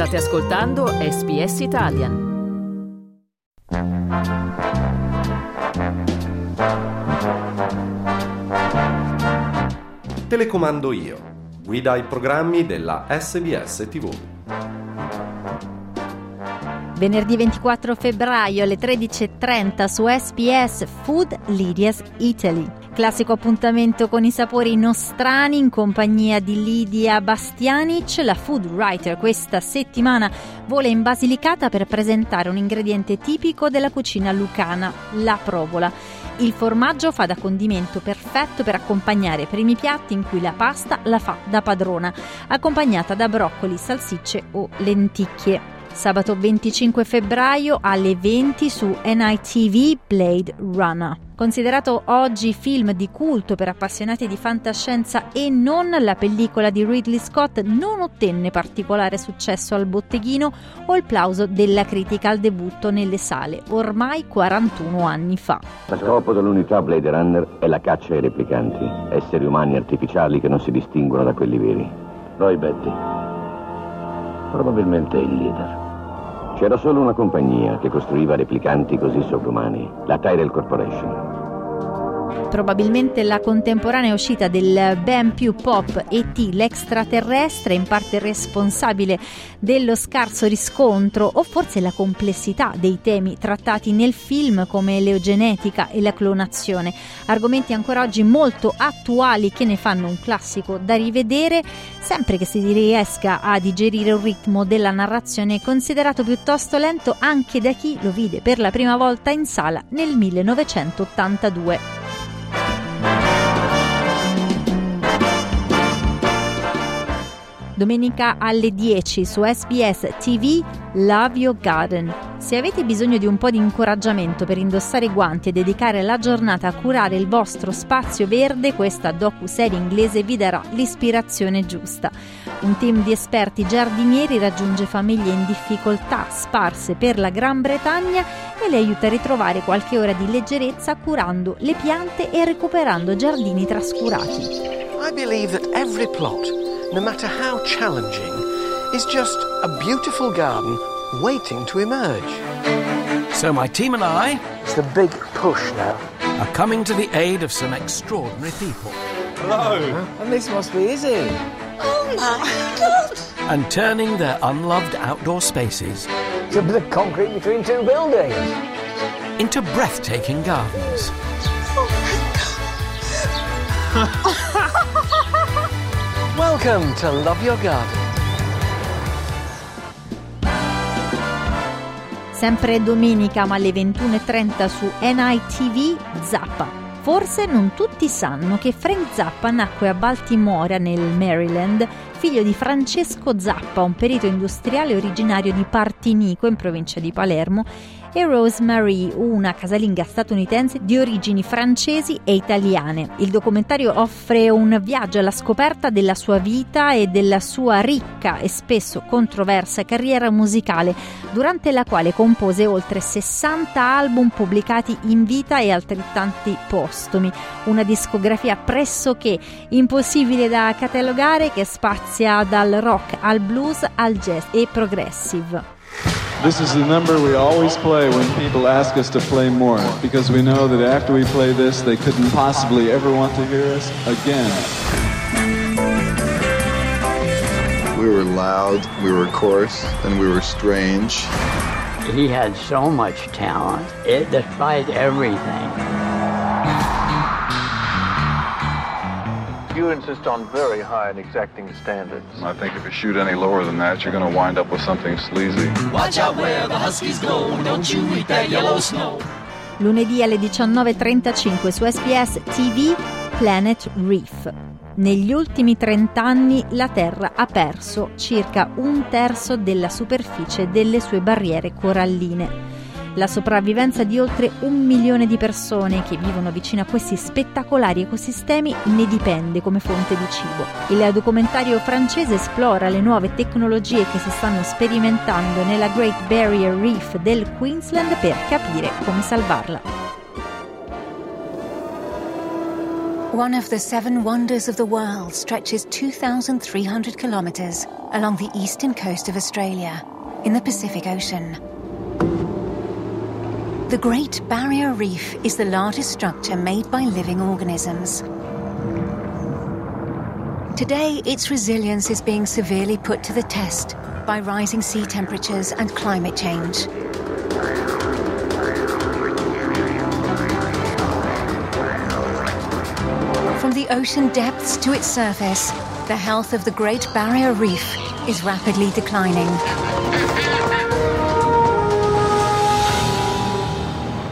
State ascoltando SBS Italian. Telecomando io. Guida i programmi della SBS TV. Venerdì 24 febbraio alle 13.30 su SBS Food Lydia's Italy. Classico appuntamento con i sapori nostrani in compagnia di Lidia Bastianic, la food writer questa settimana vola in Basilicata per presentare un ingrediente tipico della cucina lucana, la provola. Il formaggio fa da condimento perfetto per accompagnare i primi piatti in cui la pasta la fa da padrona, accompagnata da broccoli, salsicce o lenticchie. Sabato 25 febbraio alle 20 su NITV Blade Runner. Considerato oggi film di culto per appassionati di fantascienza e non, la pellicola di Ridley Scott non ottenne particolare successo al botteghino o il plauso della critica al debutto nelle sale, ormai 41 anni fa. Lo scopo dell'unità Blade Runner è la caccia ai replicanti, esseri umani artificiali che non si distinguono da quelli veri. Roy Betty, probabilmente il leader. C'era solo una compagnia che costruiva replicanti così sovrumani, la Tyrell Corporation. Probabilmente la contemporanea uscita del ben più pop E.T. l'extraterrestre, in parte responsabile dello scarso riscontro o forse la complessità dei temi trattati nel film come l'eugenetica e la clonazione, argomenti ancora oggi molto attuali che ne fanno un classico da rivedere sempre che si riesca a digerire un ritmo della narrazione considerato piuttosto lento anche da chi lo vide per la prima volta in sala nel 1982. Domenica alle 10 su SBS TV Love Your Garden. Se avete bisogno di un po' di incoraggiamento per indossare i guanti e dedicare la giornata a curare il vostro spazio verde, questa docu-serie inglese vi darà l'ispirazione giusta. Un team di esperti giardinieri raggiunge famiglie in difficoltà sparse per la Gran Bretagna e le aiuta a ritrovare qualche ora di leggerezza curando le piante e recuperando giardini trascurati. I believe that every plot no matter how challenging, is just a beautiful garden waiting to emerge. So my team and I It's the big push now. are coming to the aid of some extraordinary people Hello. And this must be easy. Oh my God! and turning their unloved outdoor spaces It's a bit of concrete between two buildings. into breathtaking gardens. Oh, Welcome to Love Your Garden. Sempre domenica ma alle 21.30 su NITV Zappa. Forse non tutti sanno che Frank Zappa nacque a Baltimora nel Maryland, figlio di Francesco Zappa, un perito industriale originario di Partinico in provincia di Palermo, e Rosemary, una casalinga statunitense di origini francesi e italiane. Il documentario offre un viaggio alla scoperta della sua vita e della sua ricca e spesso controversa carriera musicale, durante la quale compose oltre 60 album pubblicati in vita e altrettanti postumi. Una discografia pressoché impossibile da catalogare che spazia dal rock al blues al jazz e progressive. This is the number we always play when people ask us to play more, because we know that after we play this, they couldn't possibly ever want to hear us again. We were loud, we were coarse, and we were strange. He had so much talent, it defied everything. You insist on very high and exacting standards. I think if you shoot any lower than that, you're going to wind up with something sleazy. Lunedì alle 19.35 su SBS TV Planet Reef. Negli ultimi 30 anni la Terra ha perso circa un terzo della superficie delle sue barriere coralline. La sopravvivenza di oltre un milione di persone che vivono vicino a questi spettacolari ecosistemi ne dipende come fonte di cibo. Il documentario francese esplora le nuove tecnologie che si stanno sperimentando nella Great Barrier Reef del Queensland per capire come salvarla. One of the seven wonders of the world stretches 2,300 kilometres along the eastern coast of Australia in the Pacific Ocean. The Great Barrier Reef is the largest structure made by living organisms. Today, its resilience is being severely put to the test by rising sea temperatures and climate change. From the ocean depths to its surface, the health of the Great Barrier Reef is rapidly declining.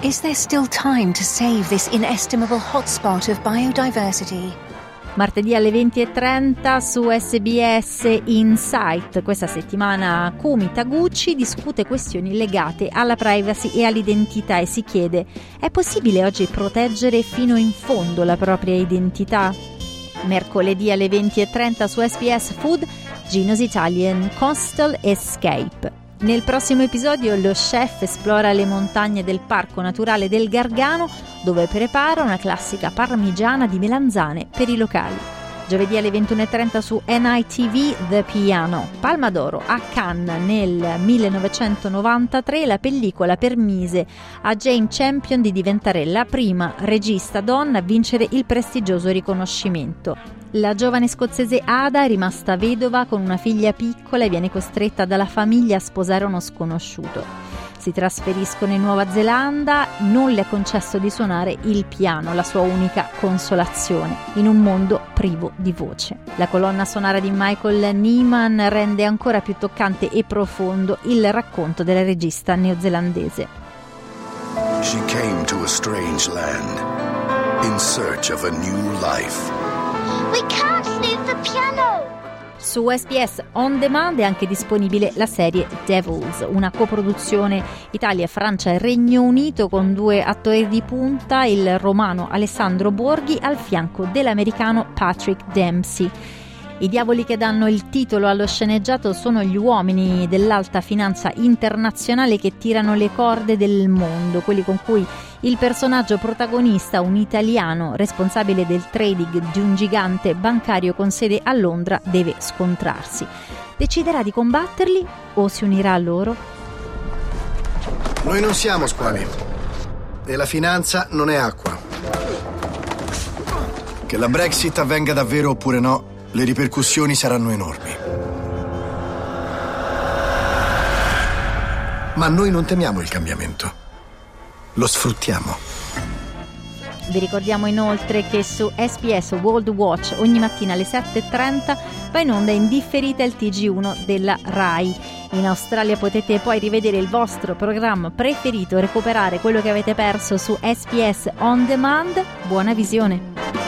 Is there still time to save this inestimable hotspot of biodiversity? Martedì alle 20.30 su SBS Insight. Questa settimana Kumi Taguchi discute questioni legate alla privacy e all'identità e si chiede: è possibile oggi proteggere fino in fondo la propria identità? Mercoledì alle 20.30 su SBS Food Gino's Italian Coastal Escape. Nel prossimo episodio lo chef esplora le montagne del Parco Naturale del Gargano dove prepara una classica parmigiana di melanzane per i locali. Giovedì alle 21.30 su NITV The Piano. Palma d'Oro a Cannes nel 1993 la pellicola permise a Jane Champion di diventare la prima regista donna a vincere il prestigioso riconoscimento. La giovane scozzese Ada è rimasta vedova con una figlia piccola e viene costretta dalla famiglia a sposare uno sconosciuto. Si trasferiscono in Nuova Zelanda, non le ha concesso di suonare il piano, la sua unica consolazione, in un mondo privo di voce. La colonna sonora di Michael Neiman rende ancora più toccante e profondo il racconto della regista neozelandese. She came to a strange land in search of a new life. We can't leave the piano! Su SBS On Demand è anche disponibile la serie Devils, una coproduzione Italia, Francia e Regno Unito con due attori di punta, il romano Alessandro Borghi al fianco dell'americano Patrick Dempsey. I diavoli che danno il titolo allo sceneggiato sono gli uomini dell'alta finanza internazionale che tirano le corde del mondo, quelli con cui il personaggio protagonista, un italiano responsabile del trading di un gigante bancario con sede a Londra, deve scontrarsi. Deciderà di combatterli o si unirà a loro? Noi non siamo squali e la finanza non è acqua. Che la Brexit avvenga davvero oppure no, le ripercussioni saranno enormi. Ma noi non temiamo il cambiamento. Lo sfruttiamo. Vi ricordiamo inoltre che su SBS World Watch ogni mattina alle 7.30 va in onda indifferita il TG1 della RAI. In Australia potete poi rivedere il vostro programma preferito, recuperare quello che avete perso su SBS On Demand. Buona visione!